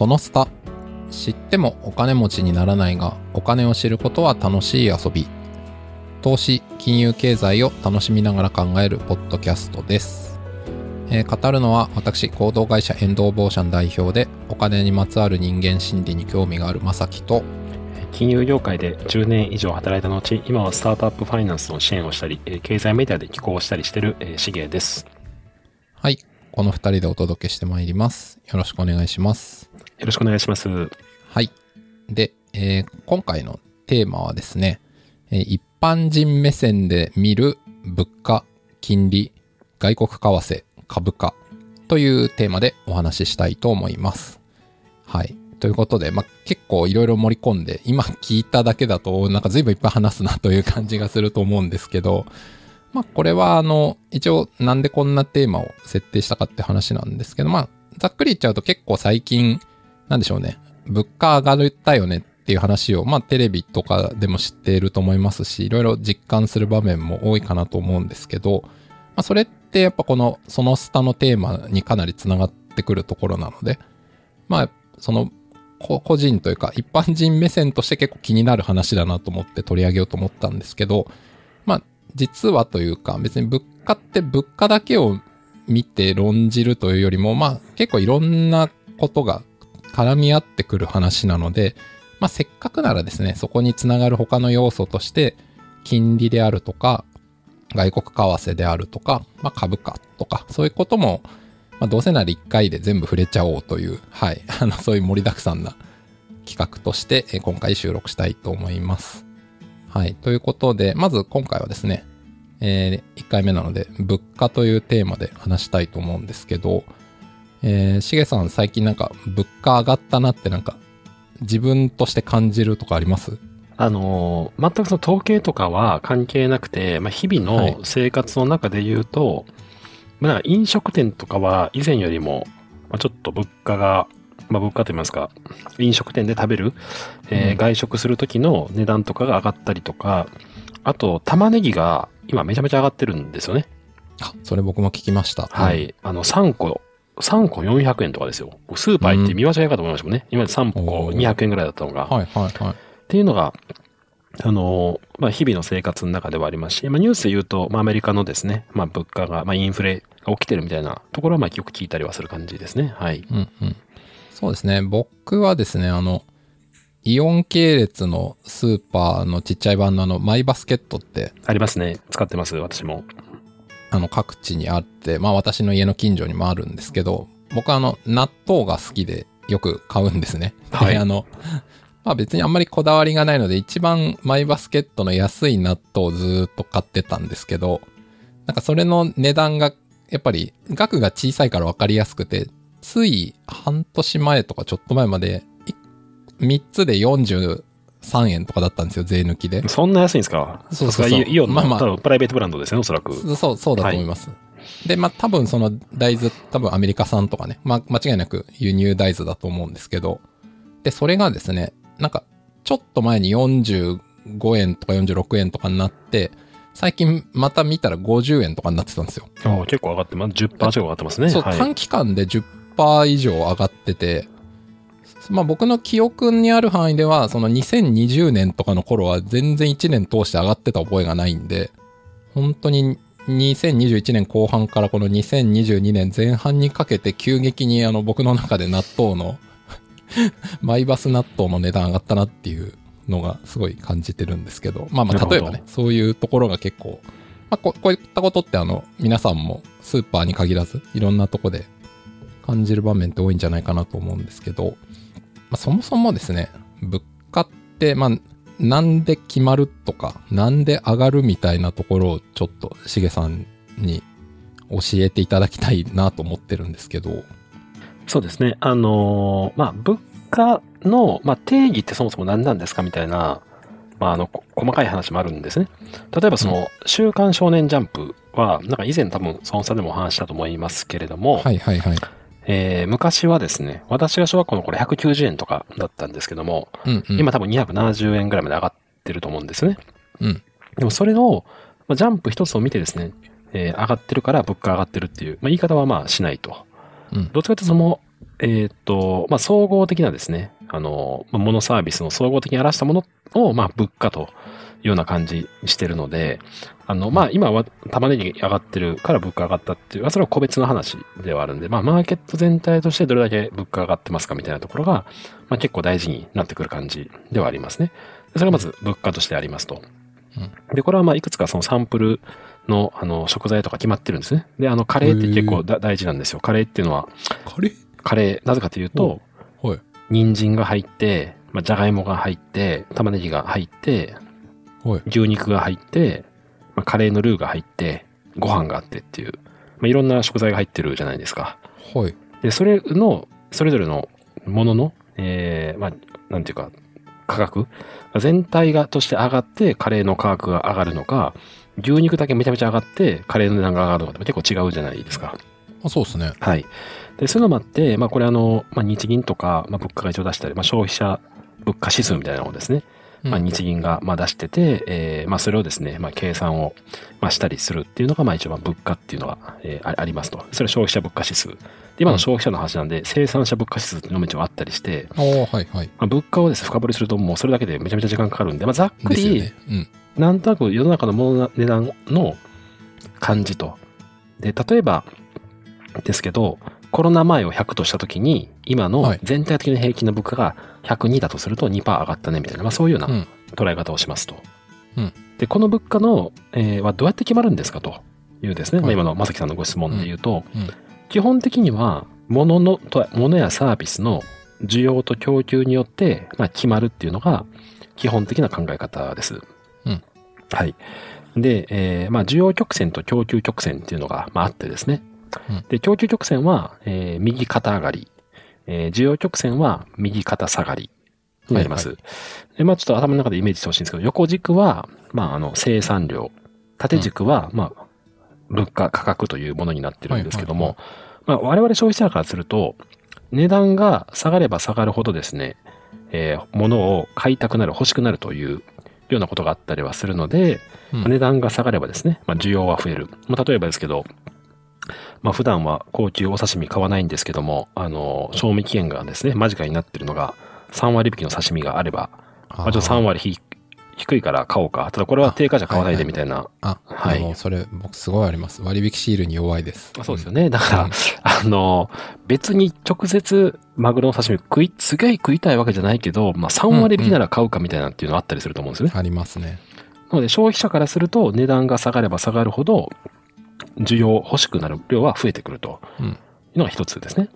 そのスタ知ってもお金持ちにならないがお金を知ることは楽しい遊び。投資金融経済を楽しみながら考えるポッドキャストです、えー語るのは私行動会社エンドーボーシャン代表でお金にまつわる人間心理に興味があるまさきと金融業界で10年以上働いた後、今はスタートアップファイナンスの支援をしたり、えー経済メディアで寄稿したりしてる、えー、しげです。はい。この2人でお届けしてまいります。よろしくお願いしますよろしくお願いします。はい。で、えー今回のテーマはですね、えー一般人目線で見る物価、金利、外国為替、株価というテーマでお話ししたいと思います。はい。ということで、まあ、結構いろいろ盛り込んで、今聞いただけだと、なんか随分いっぱい話すなという感じがすると思うんですけど、まあ、これは、あの、一応、なんでこんなテーマを設定したかって話なんですけど、まあ、ざっくり言っちゃうと結構最近、なんでしょうね。物価上がったよねっていう話を、まあテレビとかでも知っていると思いますし、いろいろ実感する場面も多いかなと思うんですけど、まあそれってやっぱこの、そのスタのテーマにかなりつながってくるところなので、まあその、個人というか一般人目線として結構気になる話だなと思って取り上げようと思ったんですけど、まあ実はというか別に物価って物価だけを見て論じるというよりも、まあ結構いろんなことが絡み合ってくる話なので、まあ、せっかくならですね、そこにつながる他の要素として、金利であるとか、外国為替であるとか、まあ、株価とか、そういうことも、まあ、どうせなら1回で全部触れちゃおうという、はい、あの、そういう盛りだくさんな企画として、今回収録したいと思います。はい、ということで、まず今回はですね、えー1回目なので、物価というテーマで話したいと思うんですけど、えー、しげさん最近なんか物価上がったなってなんか自分として感じるとかあります？あのー全くその統計とかは関係なくて、まあ、日々はいの生活の中で言うと、まあ、なんか飲食店とかは以前よりも、まあ、ちょっと物価が、まあ、物価と言いますか、飲食店で食べる、えーうん外食する時の値段とかが上がったりとか、あと、玉ねぎが今めちゃめちゃ上がってるんですよね。あ、それ僕も聞きました。は。い。あの、3個、3個400円とかですよ。スーパー行って見間違いかと思いましたもんね。今まで3個おー200円ぐらいだったのが。はいはいはい。っていうのが、あの、まあ、日々の生活の中ではありますし、まあ、ニュースで言うと、まあ、アメリカのですね、まあ、物価が、まあ、インフレが起きてるみたいなところは、まあ、よく聞いたりはする感じですね。はい。うんうん。そうですね。僕はですね、あの、イオン系列のスーパーのちっちゃい版のあの、マイバスケットって、ありますね。使ってます、私も。あの、各地にあって、まあ私の家の近所にもあるんですけど、僕はあの、納豆が好きでよく買うんですね。はいであの、まあ別にあんまりこだわりがないので、一番マイバスケットの安い納豆をずーっと買ってたんですけど、なんかそれの値段が、やっぱり額が小さいから分かりやすくて、つい半年前とかちょっと前まで、3つで43円とかだったんですよ、税抜きで。そんな安いんですか？そうそうそうイイオンの、まあまあプライベートブランドですね、おそらく。そう、そうだと思います。で、まあ多分その大豆、多分アメリカ産とかね、まあ間違いなく輸入大豆だと思うんですけど、で、それがですね、なんかちょっと前に45円とか46円とかになって、最近また見たら50円とかになってたんですよ。結構上がってます。10%近く上がってますね。そう、はい。短期間で10%以上上がってて、まあ僕の記憶にある範囲では、その2020年とかの頃は全然1年通して上がってた覚えがないんで、本当に2021年後半からこの2022年前半にかけて急激にあの僕の中で納豆の マイバス納豆の値段上がったなっていうのがすごい感じてるんですけど、まあまあ例えばね、そういうところが結構、まあここういったことってあの皆さんもスーパーに限らずいろんなとこで感じる場面って多いんじゃないかなと思うんですけど、まあ、そもそもですね、物価って、まあ、なんで決まるとか、なんで上がるみたいなところをちょっとしげさんに教えていただきたいなと思ってるんですけど、そうですね。あのーまあ、物価の、まあ、定義ってそもそも何なんですかみたいな、まあ、あの、こ細かい話もあるんですね。例えばその、週刊少年ジャンプは、なんか以前多分、その差でもお話ししたと思いますけれども、はいはいはい。えー昔はですね、私が小学校の頃190円とかだったんですけども、うんうん。今多分270円ぐらいまで上がってると思うんですよね。うん。でもそれを、まあ、ジャンプ一つを見てですね、えー上がってるから物価上がってるっていう、まあ、言い方はまあしないと。うん。どっちかというとその、えっ、と、まあ、総合的なですね、あの、まあ、モノサービスの総合的に表したものを、まあ、物価とような感じにしてるので、あの、まあ、今は玉ねぎ上がってるから物価上がったっていう、それは個別の話ではあるんで、まあ、マーケット全体としてどれだけ物価上がってますかみたいなところが、まあ、結構大事になってくる感じではありますね。それがまず物価としてありますと。で、これはまあ、いくつかそのサンプルの、あの、食材とか決まってるんですね。で、あの、カレーって結構大事なんですよ。カレーっていうのは。カレー？カレー、なぜかというと、はい。人参が入って、まあ、じゃがいもが入って、玉ねぎが入って、はい。牛肉が入って、まあ、カレーのルーが入って、ご飯があってっていう、まあ、いろんな食材が入ってるじゃないですか。はい。で、それの、それぞれのものの、えー、まあ、なんていうか、価格全体がとして上がってカレーの価格が上がるのか、牛肉だけめちゃめちゃ上がってカレーの値段が上がるのかって結構違うじゃないですか。あそうですね。はい。で、そういうのもあって、まあこれあの、まあ日銀とか、まあ物価が一応出したり、まあ消費者物価指数みたいなのをですね、まあ日銀がまあ出してて、えー、まあそれをですね、まあ計算をまあしたりするっていうのが、まあ一番物価っていうのが、えー、ありますと。それは消費者物価指数。で今の消費者の話なんで、生産者物価指数っていうのも一応あったりして、はいはい。まあ、物価をですね、深掘りするともうそれだけでめちゃめちゃ時間かかるんで、まあざっくり、ねうん、なんとなく世の中のものの値段の感じと。で、例えばですけど、コロナ前を100としたときに、今の全体的な平均の物価が102だとすると2%上がったねみたいな、まあそういうような捉え方をしますと。うん、で、この物価の、えー、はどうやって決まるんですかというですね、まあ、今の正樹さんのご質問で言うと、うんうん、基本的には、物の、と、物やサービスの需要と供給によって、まあ決まるっていうのが基本的な考え方です。うん。はい。で、えー、まあ需要曲線と供給曲線っていうのが、まああってですね。で、供給曲線は、えー、右肩上がり、えー、需要曲線は右肩下がり。になります。はいはい、で、まあちょっと頭の中でイメージしてほしいんですけど、横軸は、まああの、生産量、縦軸は、まあ、物価、価格というものになってるんですけども、まあ我々消費者からすると、値段が下がれば下がるほどですね、えー、物を買いたくなる、欲しくなるというようなことがあったりはするので、うん、値段が下がればですね、まあ、需要は増える。まあ、例えばですけど、まあ普段は高級お刺身買わないんですけども、あの、賞味期限がですね、間近になってるのが、3割引きの刺身があれば、まあ、ちょっと3割低いから買おうか。ただこれは定価じゃ買わないでみたいな。あ、はい、はい、それ僕すごいあります。割引シールに弱いです。そうですよね。だから、うん、あの、別に直接マグロの刺身食い、すげえ食いたいわけじゃないけど、まあ3割引きなら買うかみたいなっていうのあったりすると思うんですよね。うんうん、ありますね。なので消費者からすると値段が下がれば下がるほど、需要、欲しくなる量は増えてくるというのが一つですね。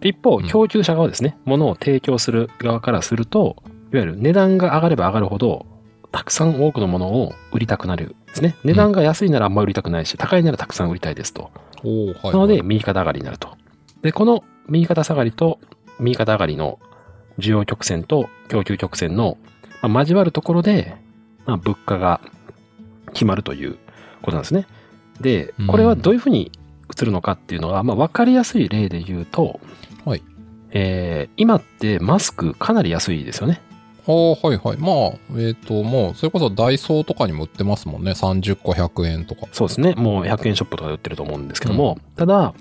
で一方、供給者側ですね、物を提供する側からすると、いわゆる値段が上がれば上がるほど、たくさん多くのものを売りたくなるですね。値段が安いならあんまり売りたくないし、高いならたくさん売りたいですと。はいはい、なので、右肩上がりになると。で、この右肩下がりと右肩上がりの需要曲線と供給曲線の、まあ、交わるところで、まあ、物価が決まるということなんですね。で、これはどういうふうに映るのかっていうのが、まあ、わかりやすい例で言うと、はい。えー、今ってマスクかなり安いですよね。ああ、はいはい。まあ、えっ、ー、と、もう、それこそダイソーとかにも売ってますもんね。30個100円とか。そうですね。もう100円ショップとかで売ってると思うんですけども、うん、ただ、ま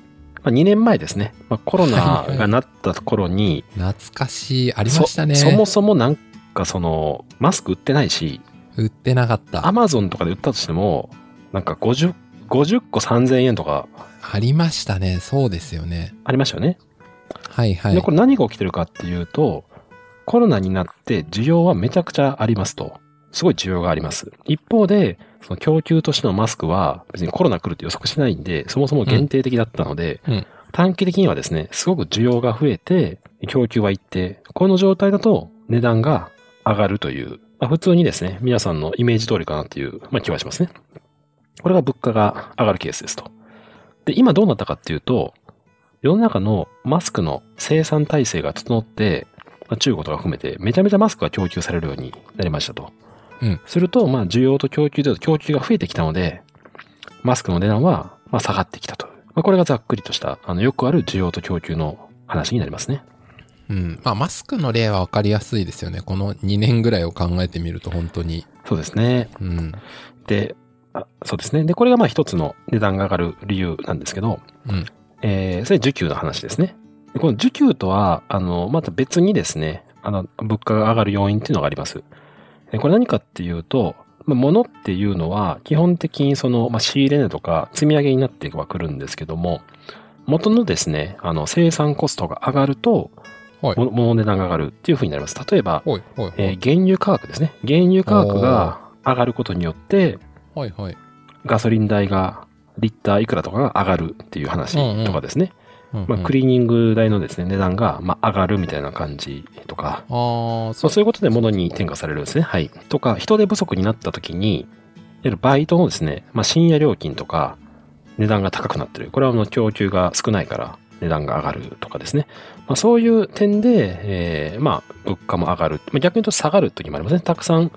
あ、2年前ですね。まあ、コロナがなった頃に、懐かしい。ありましたねそ。そもそもなんかその、マスク売ってないし、売ってなかった。アマゾンとかで売ったとしても、なんか50 50個3000円とか。ありましたね。そうですよね。ありましたよね。はいはい。で、これ何が起きてるかっていうと、コロナになって需要はめちゃくちゃありますと。すごい需要があります。一方で、その供給としてのマスクは別にコロナ来るって予測してないんで、そもそも限定的だったので、うんうん、短期的にはですね、すごく需要が増えて、供給は一定。この状態だと値段が上がるという、まあ、普通にですね、皆さんのイメージ通りかなっていう、まあ、気はしますね。これが物価が上がるケースですと。で、今どうなったかっていうと、世の中のマスクの生産体制が整って、まあ、中国とか含めてめちゃめちゃマスクが供給されるようになりましたと。うん。すると、まあ、需要と供給で供給が増えてきたので、マスクの値段は、まあ、下がってきたと。まあ、これがざっくりとした、あの、よくある需要と供給の話になりますね。うん。まあ、マスクの例はわかりやすいですよね。この2年ぐらいを考えてみると本当に。そうですね。うん。で、あそうですね。で、これがまあ一つの値段が上がる理由なんですけど、うん、えー、それ受給の話ですね。でこの需給とは、あの、また別にですね、あの、物価が上がる要因っていうのがあります。でこれ何かっていうと、まあ、物っていうのは、基本的にその、まあ、仕入れ値とか積み上げになってはくるんですけども、元のですね、あの、生産コストが上がると、物の値段が上がるっていうふうになります。例えば、えー原油価格ですね。原油価格が上がることによって、はいはい。ガソリン代がリッターいくらとかが上がるっていう話とかですね。まあ、クリリーニング代のですね、値段が、まあ、上がるみたいな感じとか、ああ、そうそういうことで物に転嫁されるんですね。はい。とか、人手不足になった時に、いわゆるバイトのですね、まあ、深夜料金とか、値段が高くなってる。これはあの供給が少ないから値段が上がるとかですね。まあ、そういう点で、えーまあ、物価も上がる。まあ、逆に言うと下がる時もありますね。たくさん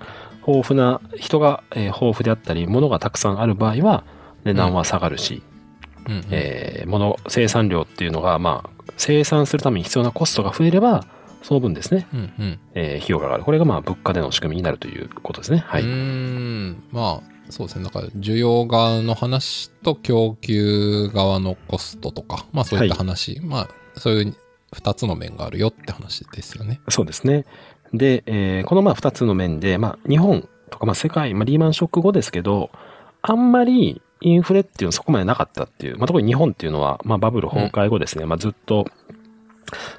豊富な、人が、えー豊富であったり、物がたくさんある場合は、値段は下がるし、うんうんえー物、生産量っていうのが、まあ、生産するために必要なコストが増えれば、その分ですね、うんうんえー費用が上がる。これがまあ物価での仕組みになるということですね。はい。んまあそうですねだから需要側の話と供給側のコストとかまあそういった話、まあそういう2つの面があるよって話ですよねそうですね。で、えーこのまあ二つの面で、まあ日本とかまあ世界、まあリーマンショック後ですけど、あんまりインフレっていうのはそこまでなかったっていう、まあ特に日本っていうのは、まあバブル崩壊後ですね、まあずっと、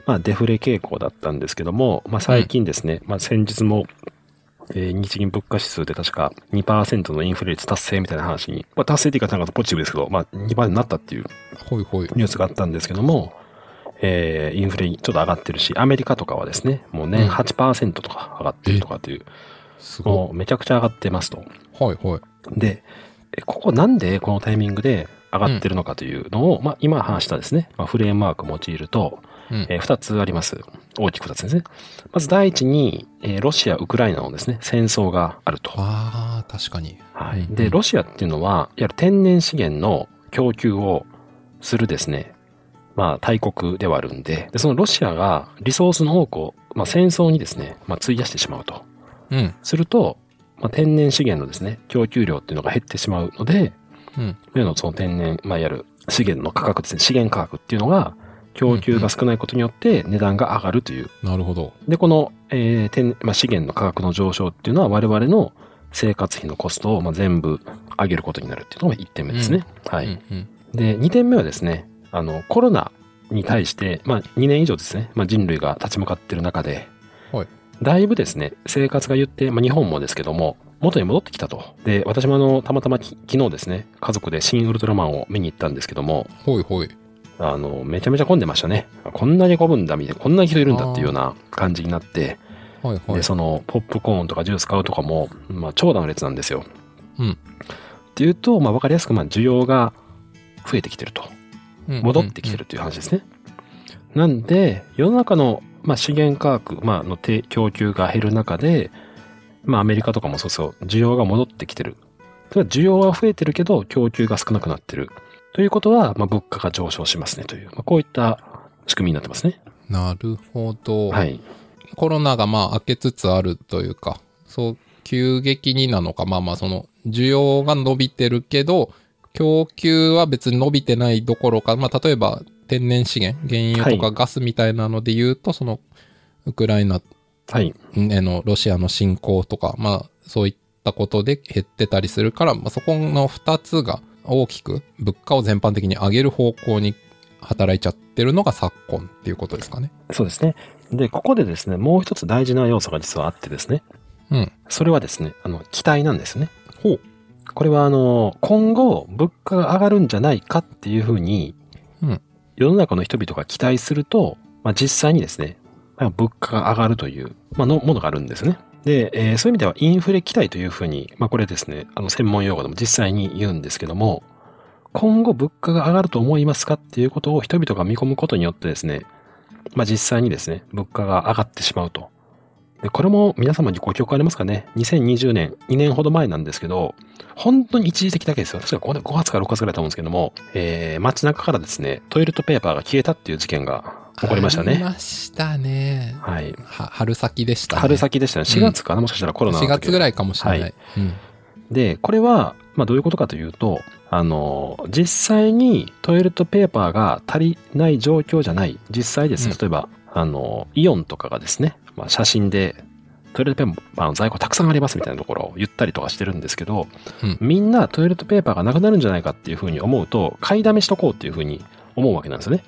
まあデフレ傾向だったんですけども、まあ最近ですね、まあ先日も、えー日銀物価指数で確か2%のインフレ率達成みたいな話に、まあ達成っていうかなんかポジティブですけど、まあ2%になったっていうニュースがあったんですけども、えーインフレちょっと上がってるし、アメリカとかはですね、もう年うん8%とか上がってるとかっていう、すごもうめちゃくちゃ上がってますと。いはいはいで、えここなんでこのタイミングで上がってるのかというのを、まあ今話したですね、まあ、フレームワークを用いると、うんえ2つあります。大きく2つですね。まず第一に、えーロシア、ウクライナのですね、戦争があると。ああ確かにはい。うんで、ロシアっていうのは、いわゆる天然資源の供給をするですね、まあ大国ではあるんで、でそのロシアがリソースの多くを、まあ、戦争にですね、まあ、費やしてしまうと。うんすると、まあ、天然資源のですね、供給量っていうのが減ってしまうので、うんのその天然、まあ、いわゆる資源の価格ですね、資源価格っていうのが、供給が少ないことによって値段が上がるという。なるほどで、この、えー天まあ、資源の価格の上昇っていうのは我々の生活費のコストをまあ全部上げることになるっていうのが1点目ですね。はい。うんうんで、2点目はですね、あの、コロナに対して、まあ、2年以上ですね、まあ、人類が立ち向かっている中で、はいだいぶですね、生活が言って、まあ、日本もですけども、元に戻ってきたと。で、私もあの、たまたまき昨日ですね、家族で新ウルトラマンを見に行ったんですけども、ほいほいあの、めちゃめちゃ混んでましたね。こんなに混むんだ、みたいな、こんなに人いるんだっていうような感じになって、はいはいで、その、ポップコーンとかジュース買うとかも、まあ、長蛇の列なんですよ。うんっていうと、まあ、わかりやすく、まあ、需要が増えてきてると。戻ってきてるという話ですね。なんで、世の中の、まあ、資源価格、まあ、の提供給が減る中で、まあ、アメリカとかもそうそう、需要が戻ってきてる。それは需要は増えてるけど、供給が少なくなってる。ということは、まあ、物価が上昇しますねという、まあ、こういった仕組みになってますね。なるほど、はい。コロナがまあ明けつつあるというか、そう、急激になのか、まあまあその、需要が伸びてるけど、供給は別に伸びてないどころか、まあ例えば天然資源、原油とかガスみたいなので言うと、その、ウクライナはい。へのロシアの侵攻とか、まあそういったことで減ってたりするから、まあそこの二つが大きく物価を全般的に上げる方向に働いちゃってるのが昨今っていうことですかね。そうですね。で、ここでですね、もう一つ大事な要素が実はあってですね。うん。それはですね、あの、期待なんですね。ほう。これはあの、今後物価が上がるんじゃないかっていうふうに、うん世の中の人々が期待すると、まあ、実際にですね、まあ、物価が上がるという、まあ、のものがあるんですね。で、えーそういう意味ではインフレ期待というふうに、まあ、これですね、あの、専門用語でも実際に言うんですけども、今後物価が上がると思いますかっていうことを人々が見込むことによってですね、まあ、実際にですね、物価が上がってしまうと。で、これも皆様にご記憶ありますかね ?2020 年、2年ほど前なんですけど、本当に一時的だけですよ。確か 5, 5月か6月ぐらいだと思うんですけども、えー、街中からですね、トイレットペーパーが消えたっていう事件が起こりましたありね。ましたね。はい。は春先でしたね。春先でしたね。4月かな、もしかしたらコロナの4時月ぐらいかもしれない。はいうん。で、これは、まあどういうことかというと、あの、実際にトイレットペーパーが足りない状況じゃない。実際ですね、うん例えば、あの、イオンとかがですね、まあ写真でトイレットペーパーの在庫たくさんありますみたいなところを言ったりとかしてるんですけど、うんみんなトイレットペーパーがなくなるんじゃないかっていうふうに思うと、買いだめしとこうっていうふうに思うわけなんですよね。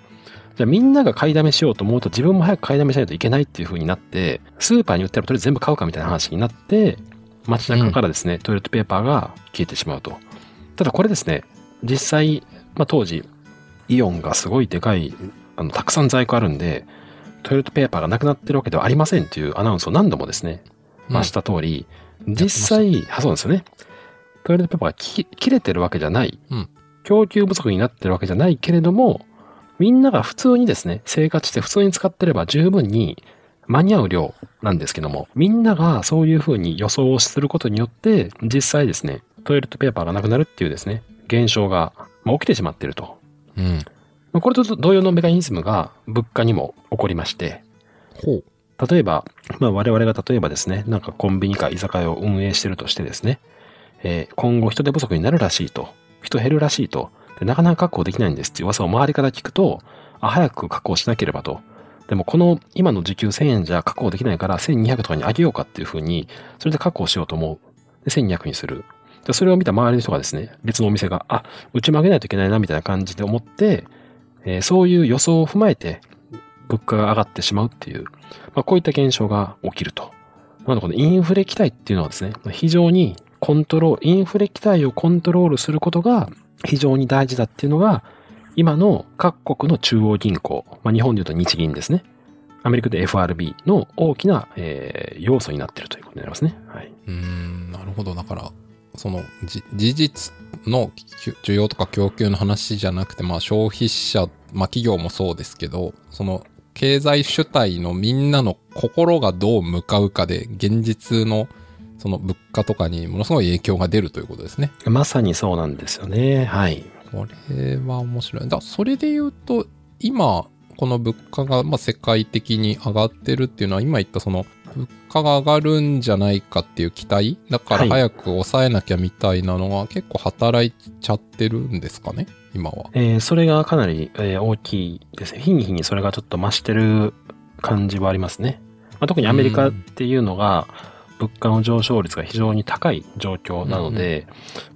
じゃあみんなが買いだめしようと思うと自分も早く買いだめしないといけないっていう風になって、スーパーに売ってればとりあえず全部買うかみたいな話になって、街中からですね、トイレットペーパーが消えてしまうと。ただこれですね、実際、まあ当時、イオンがすごいでかい、あの、たくさん在庫あるんで、トイレットペーパーがなくなってるわけではありませんっていうアナウンスを何度もですね、まあした通り、実際、あそうですよね。トイレットペーパーがき切れてるわけじゃない。うん供給不足になってるわけじゃないけれども、みんなが普通にですね、生活して普通に使ってれば十分に間に合う量なんですけども、みんながそういうふうに予想をすることによって、実際ですね、トイレットペーパーがなくなるっていうですね、現象がまあ起きてしまっていると。うん。まあこれと同様のメカニズムが物価にも起こりまして、ほう。例えば、まあ、我々が例えばですね、なんかコンビニか居酒屋を運営してるとしてですね、えー今後人手不足になるらしいと、人減るらしいと、でなかなか確保できないんですっていう噂を周りから聞くと、あ、早く確保しなければと。でもこの今の時給1000円じゃ確保できないから1200とかに上げようかっていうふうに、それで確保しようと思う。で、1200にする。で、それを見た周りの人がですね、別のお店が、あ、うちも上げないといけないなみたいな感じで思って、えーそういう予想を踏まえて、物価が上がってしまうっていう、まあ、こういった現象が起きると。なので、このインフレ期待っていうのはですね、非常にコントロール、インフレ期待をコントロールすることが非常に大事だっていうのが、今の各国の中央銀行、まあ、日本で言うと日銀ですね。アメリカで FRB の大きな、えー要素になっているということになりますね。はい。うん、なるほど。だから、そのじ事実の需要とか供給の話じゃなくて、まあ消費者、まあ企業もそうですけど、その経済主体のみんなの心がどう向かうかで、現実のその物価とかにものすごい影響が出るということですね。まさにそうなんですよね。はい。これは面白い。だそれで言うと、今、この物価がまあ世界的に上がってるっていうのは、今言ったその、物価が上がるんじゃないかっていう期待？だからはい早く抑えなきゃみたいなのは結構働いちゃってるんですかね？今は。えーそれがかなり、えー大きいですね。日に日にそれがちょっと増してる感じはありますね。まあ、特にアメリカっていうのが、物価の上昇率が非常に高い状況なので、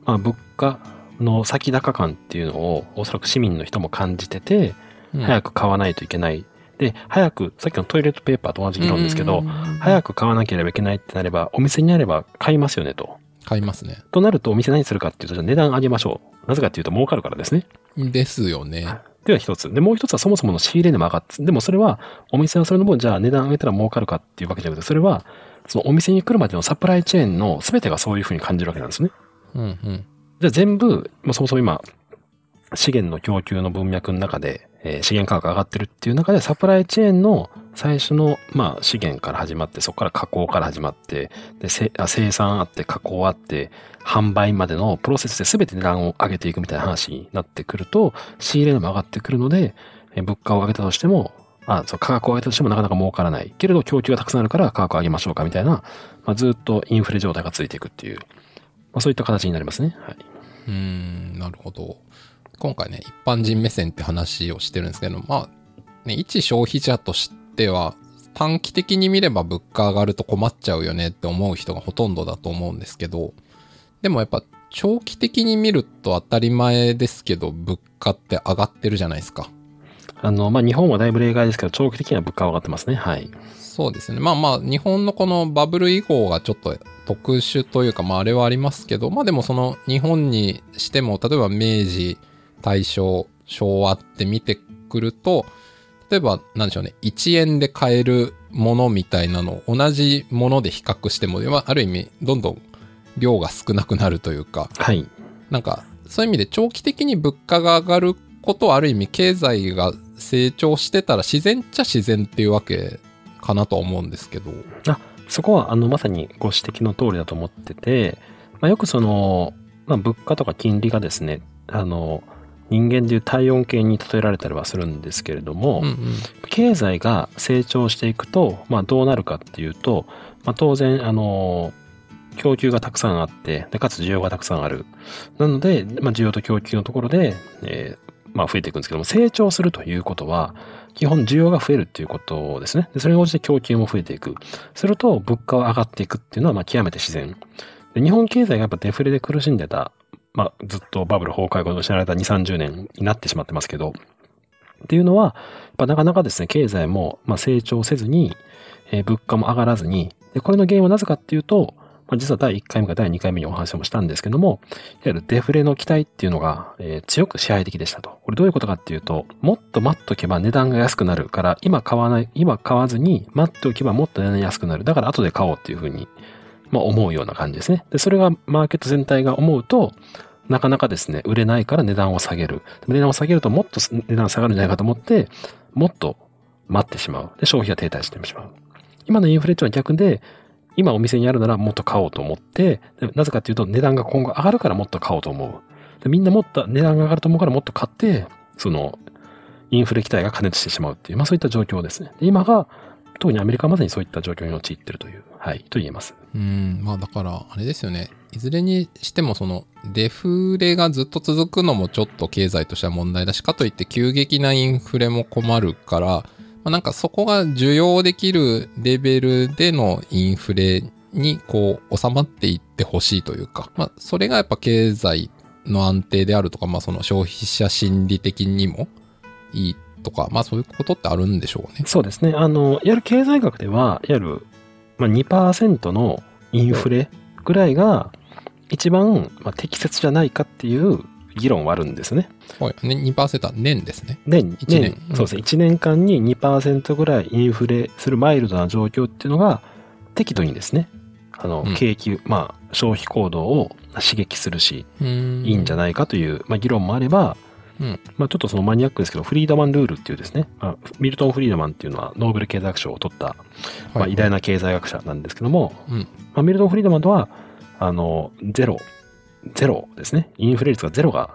まあ、物価の先高感っていうのをおそらく市民の人も感じてて、早くく買わないといけない。で、早く、さっきのトイレットペーパーと同じ議論ですけど、早くく買わなければいけないってなれば、お店にあれば買いますよねと。買いますね。となると、お店何するかっていうと、じゃあ値段上げましょう。なぜかっていうと、儲かるからですね。ですよね。では一つ。で、もう一つはそもそもの仕入れ値も上がって、でもそれは、お店はそれの分、じゃあ値段上げたら儲かるかっていうわけじゃなくて、それは、そのお店に来るまでのサプライチェーンの全てがそういうふうに感じるわけなんですね。うんうん。じゃあ全部、まあ、そもそも今、資源の供給の文脈の中で、えー資源価格上がってるっていう中で、サプライチェーンの最初の、まあ、資源から始まって、そこから加工から始まって、で、あ生産あって、加工あって、販売までのプロセスで全て値段を上げていくみたいな話になってくると、仕入れ値も上がってくるので、えー物価を上げたとしても、あ、そう、価格を上げたとしてもなかなか儲からない。けれど、供給がたくさんあるから価格を上げましょうかみたいな、まあ、ずっとインフレ状態が続いていくっていう、まあ、そういった形になりますね。はい。うん、なるほど。今回ね、一般人目線って話をしてるんですけど、まあ、ね、一消費者としては、短期的に見れば物価上がると困っちゃうよねって思う人がほとんどだと思うんですけど、でもやっぱ長期的に見ると当たり前ですけど、物価って上がってるじゃないですか。あの、まあ、日本はだいぶ例外ですけど、長期的には物価は上がってますね。はい。そうですね。まあまあ、日本のこのバブル以降がちょっと特殊というか、まああれはありますけど、まあでもその日本にしても、例えば明治、大正、昭和って見てくると、例えば、なんでしょうね、1円で買えるものみたいなのを同じもので比較しても、まあある意味、どんどん量が少なくなるというか、はい。なんか、そういう意味で長期的に物価が上がることはある意味経済が成長してたら自然っちゃ自然っていうわけかなとは思うんですけど。そこは、あの、まさにご指摘の通りだと思ってて、まあ、よくその、まあ、物価とか金利がですね、あの、人間でいう体温計に例えられたりはするんですけれども、うんうん。経済が成長していくと、まあ、どうなるかっていうと、まあ、当然、あの、供給がたくさんあって、でかつ需要がたくさんある。なので、まあ、需要と供給のところで、えーまあ、増えていくんですけども、成長するということは、基本需要が増えるっていうことですね。でそれに応じて供給も増えていく。すると、物価は上がっていくっていうのは、まあ、極めて自然。で日本経済がやっぱデフレで苦しんでた、まあ、ずっとバブル崩壊後の失われた2、30年になってしまってますけど、っていうのは、なかなかですね、経済も、まあ、成長せずに、えー物価も上がらずに、で、これの原因はなぜかっていうと、まあ、実は第1回目か第2回目にお話もしたんですけども、いわゆるデフレの期待っていうのが、えー強く支配的でしたと。これどういうことかっていうと、もっと待っとけば値段が安くなるから、今買わない、今買わずに待っておけばもっと値段安くなる。だから後で買おうっていうふうに、まあ思うような感じですね。で、それがマーケット全体が思うと、なかなかですね、売れないから値段を下げる。値段を下げるともっと値段下がるんじゃないかと思って、もっと待ってしまう。で、消費が停滞してしまう。今のインフレっていうのは逆で、今お店にあるならもっと買おうと思って、なぜかっていうと値段が今後上がるからもっと買おうと思う。でみんなもっと値段が上がると思うからもっと買って、その、インフレ期待が加熱してしまうっていう、まあそういった状況ですね。で今が、特にアメリカはまさにそういった状況に陥ってるという、はい、と言えます。うん、まあだから、あれですよね。いずれにしても、その、デフレがずっと続くのもちょっと経済としては問題だし、かといって急激なインフレも困るから、まあ、なんかそこが需要できるレベルでのインフレにこう収まっていってほしいというか、まあそれがやっぱ経済の安定であるとか、まあその消費者心理的にもいいとか、まあそういうことってあるんでしょうね。そうですね。あの、いわゆる経済学では、いわゆる、まあ、2%のインフレぐらいが一番、まあ、適切じゃないかっていう議論はあるんですね。はい。ね、2%は年ですね。年、一年うんそうですね。1年間に2%ぐらいインフレするマイルドな状況っていうのが適度にですね、あのうん、景気、まあ、消費行動を刺激するし。いいんじゃないかという、まあ、議論もあれば、うん。まあ、ちょっとそのマニアックですけど、フリードマンルールっていうですね、まあ、ミルトン・フリードマンっていうのはノーベル経済学賞を取った、まあ、偉大な経済学者なんですけども、うん。まあ、ミルトン・フリードマンとは、あの、ゼロ、ゼロですね。インフレ率がゼロが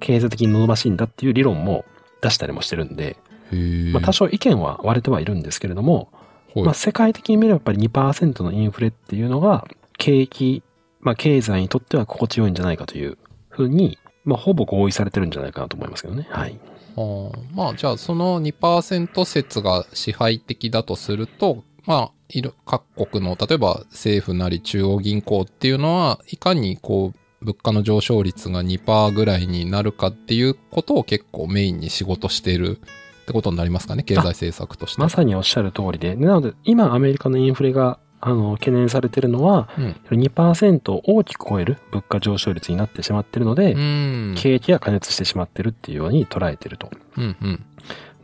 経済的に望ましいんだっていう理論も出したりもしてるんで、まあ、多少意見は割れてはいるんですけれども、はいまあ、世界的に見ればやっぱり2%のインフレっていうのが、景気、まあ、経済にとっては心地よいんじゃないかというふうに、まあ、ほぼ合意されてるんじゃないかなと思いますけどね。はい。まあじゃあその2%説が支配的だとするとまあいる各国の例えば政府なり中央銀行っていうのはいかにこう物価の上昇率が2%ぐらいになるかっていうことを結構メインに仕事しているってことになりますかね経済政策としてまさにおっしゃる通りで、なので、今アメリカのインフレが、あの、懸念されてるのは、うん。2%を大きく超える物価上昇率になってしまってるので、うん。景気が加熱してしまってるっていうように捉えてると。うんうん。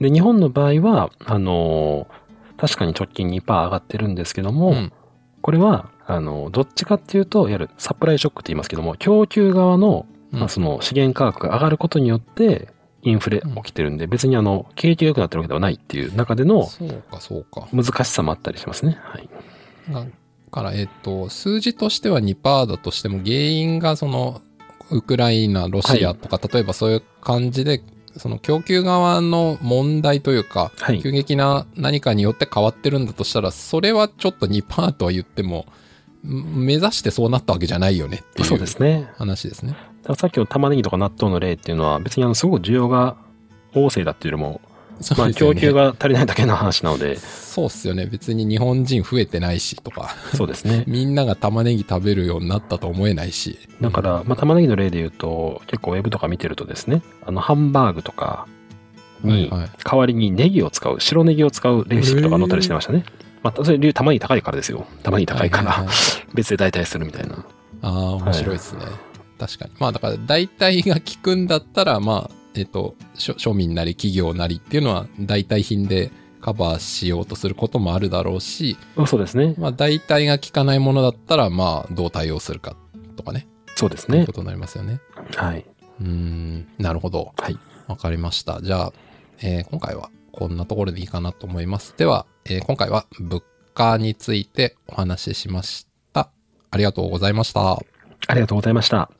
で、日本の場合は、あのー確かに直近2%上がってるんですけども、うん。これは、あの、どっちかっていうと、いわゆるサプライショックって言いますけども、供給側の、うん。まあ、その資源価格が上がることによって、インフレ起きてるんで、別にあの、景気が良くなってるわけではないっていう中でのそうかそうか。難しさもあったりしますね。はい。だから、えっと、数字としては2%だとしても、原因がその、ウクライナ、ロシアとか、例えばそういう感じで、その供給側の問題というか、はい急激な何かによって変わってるんだとしたら、それはちょっと2%とは言っても、ん目指してそうなったわけじゃないよねっていうそうですね。話ですね。だからさっきの玉ねぎとか納豆の例っていうのは、別にあの、すごく需要が旺盛だっていうよりも、まあ、供給が足りないだけの話なので、そうっすよね。別に日本人増えてないしとか、そうですね。みんなが玉ねぎ食べるようになったと思えないし。だから、まあ、玉ねぎの例で言うと、結構ウェブとか見てるとですね、あの、ハンバーグとかにはいはい、代わりにネギを使う、白ネギを使うレシピとか載ったりしてましたね。まあ、それ理由玉ねぎ高いからですよ。玉ねぎ高いから、はははい 別で代替するみたいな。ああ、面白いですね。確かに。まあだから代替が効くんだったら、まあ、えっと、庶庶民なり企業なりっていうのは代替品でカバーしようとすることもあるだろうし、そうですね。まあ代替が効かないものだったら、まあどう対応するかとかね。そうですねそういうこ。とになりますよね。はい。うーん、なるほど。はい。わかりました。じゃあ、えー今回はこんなところでいいかなと思います。では、えー今回は物価についてお話ししました。ありがとうございました。ありがとうございました。